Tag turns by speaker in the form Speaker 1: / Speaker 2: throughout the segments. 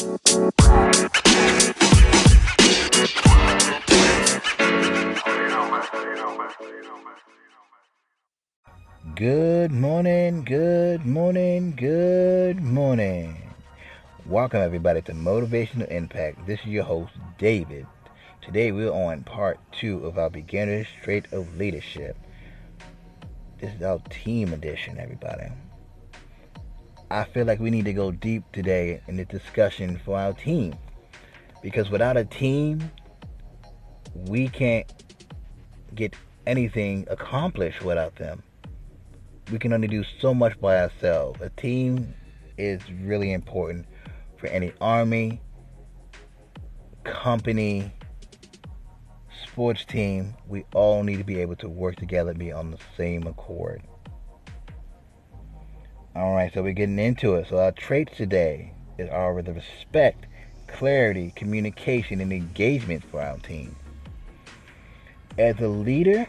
Speaker 1: Good morning, good morning, good morning. Welcome everybody to Motivational Impact. This is your host, David. Today we're on part two of our beginner's trait of leadership. This is our team edition, everybody. I feel like we need to go deep today in the discussion for our team. Because without a team, we can't get anything accomplished without them we can only do so much by ourselves. A team is really important for any army, company, sports team. We all need to be able to work together and be on the same accord. All right, so we're getting into it. So our traits today is are the respect, clarity, communication, and engagement for our team. As a leader,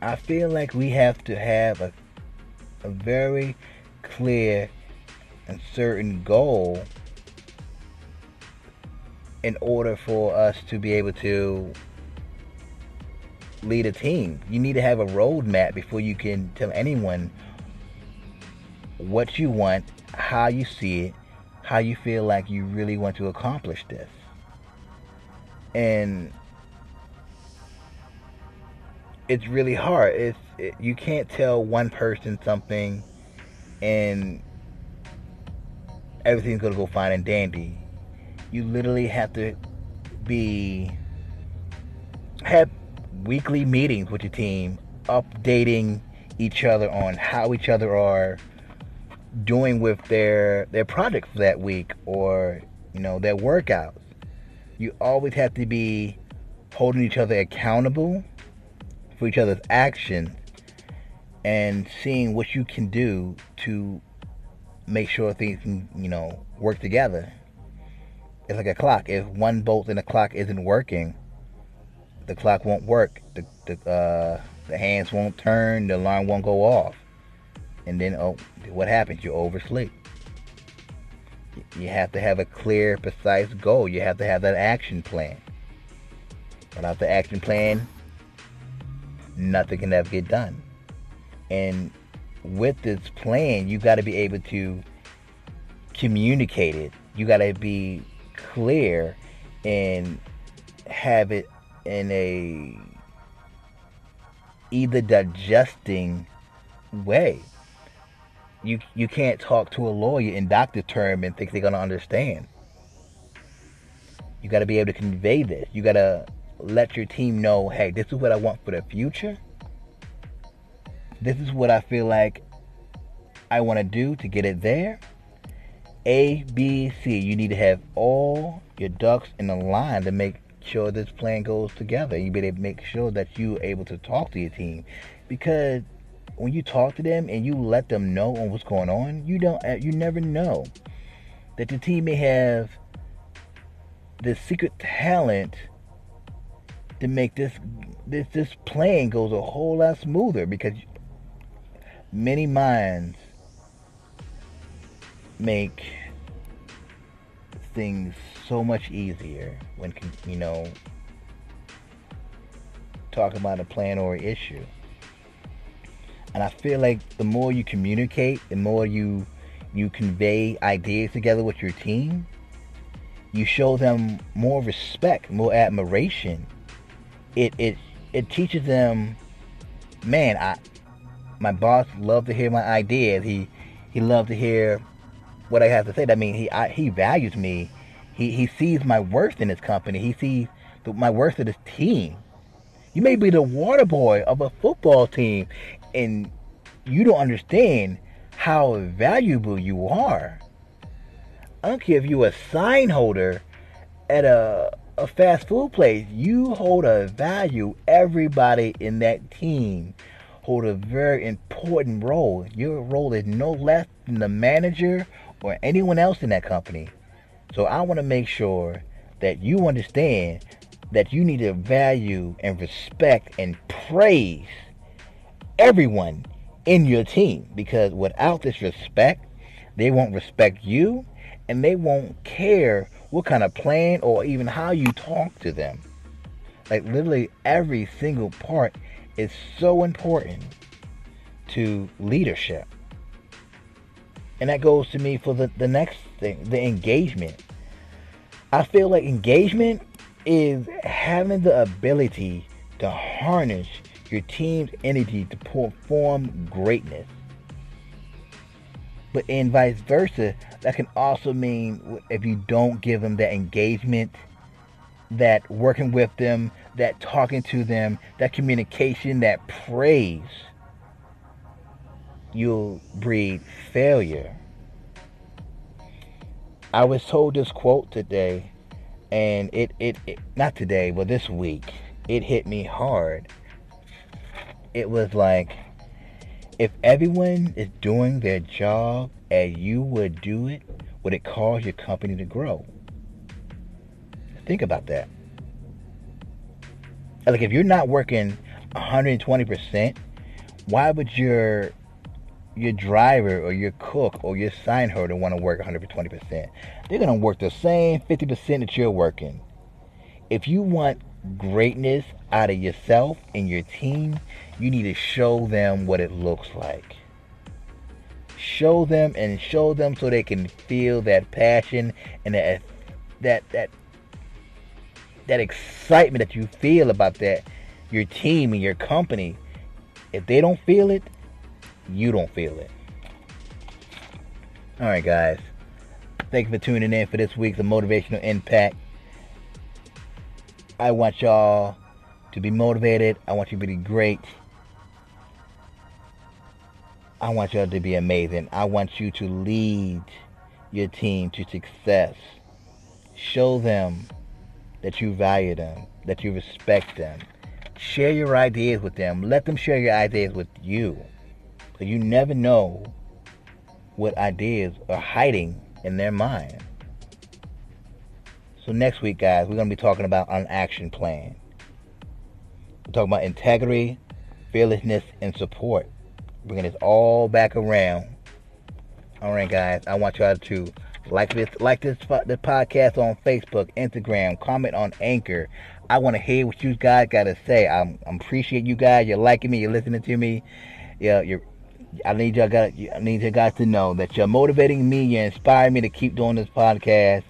Speaker 1: I feel like we have to have a, a very clear and certain goal in order for us to be able to lead a team. You need to have a roadmap before you can tell anyone what you want, how you see it, how you feel like you really want to accomplish this. And it's really hard. It's it, you can't tell one person something and everything's gonna go fine and dandy. You literally have to be have weekly meetings with your team, updating each other on how each other are doing with their their projects that week or you know their workouts. You always have to be holding each other accountable for each other's actions and seeing what you can do to make sure things can, you know, work together. It's like a clock. If one bolt in the clock isn't working, the clock won't work. The the, uh, the hands won't turn. The alarm won't go off. And then, oh, what happens? You oversleep. You have to have a clear, precise goal. You have to have that action plan. Without the action plan, nothing can ever get done. And with this plan, you got to be able to communicate it. You got to be clear and have it in a either digesting way. You you can't talk to a lawyer in doctor term and think they're gonna understand. You got to be able to convey this. You got to let your team know, hey, this is what I want for the future. This is what I feel like I want to do to get it there. A, B, C. You need to have all your ducks in a line to make sure this plan goes together. You better make sure that you're able to talk to your team because when you talk to them and you let them know on what's going on, you don't uh, you never know that the team may have the secret talent to make this this this plan goes a whole lot smoother because many minds make things so much easier when you know talk about a plan or issue and i feel like the more you communicate the more you you convey ideas together with your team you show them more respect more admiration it it it teaches them, man, I my boss loved to hear my ideas. He he loved to hear what I have to say. I mean, he I, he values me. He he sees my worth in his company. He sees the, my worth in his team. You may be the water boy of a football team, and you don't understand how valuable you are. I don't care if you're a sign holder at a a fast food place, you hold a value. Everybody in that team hold a very important role. Your role is no less than the manager or anyone else in that company. So I want to make sure that you understand that you need to value and respect and praise everyone in your team because without this respect, they won't respect you and they won't care what kind of plan or even how you talk to them. Like literally every single part is so important to leadership. And that goes to me for the, the next thing, the engagement. I feel like engagement is having the ability to harness your team's energy to perform greatness. But in vice versa, that can also mean if you don't give them that engagement, that working with them, that talking to them, that communication, that praise, you'll breed failure. I was told this quote today, and it, it, it not today, but this week, it hit me hard. It was like, if everyone is doing their job as you would do it, would it cause your company to grow? Think about that. Like if you're not working 120%, why would your your driver or your cook or your sign herder want to work 120%? They're going to work the same 50% that you're working. If you want greatness out of yourself and your team, you need to show them what it looks like. Show them and show them so they can feel that passion and that that that that excitement that you feel about that your team and your company. If they don't feel it, you don't feel it. All right, guys. Thank you for tuning in for this week's Motivational Impact. I want y'all to be motivated. I want you to be great. I want y'all to be amazing. I want you to lead your team to success. Show them that you value them, that you respect them. Share your ideas with them. Let them share your ideas with you. So you never know what ideas are hiding in their mind. So next week, guys, we're going to be talking about an action plan. We're talking about integrity, fearlessness, and support. Bringing this all back around. All right, guys, I want y'all to like this, like this, this podcast on Facebook, Instagram, comment on Anchor. I want to hear what you guys got to say. I'm, I'm appreciate you guys. You're liking me. You're listening to me. Yeah, you're. I need y'all got. I need you guys to know that you're motivating me. You're inspiring me to keep doing this podcast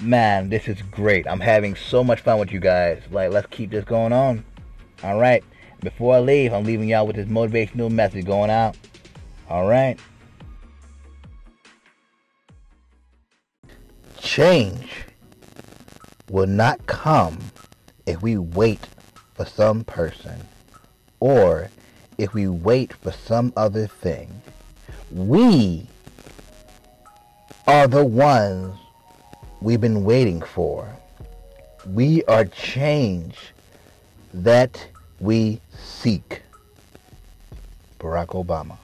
Speaker 1: man, this is great. I'm having so much fun with you guys. Like, let's keep this going on. All right. Before I leave, I'm leaving y'all with this motivational message going out. All right. Change will not come if we wait for some person or if we wait for some other thing. We are the ones we've been waiting for. We are change that we seek. Barack Obama.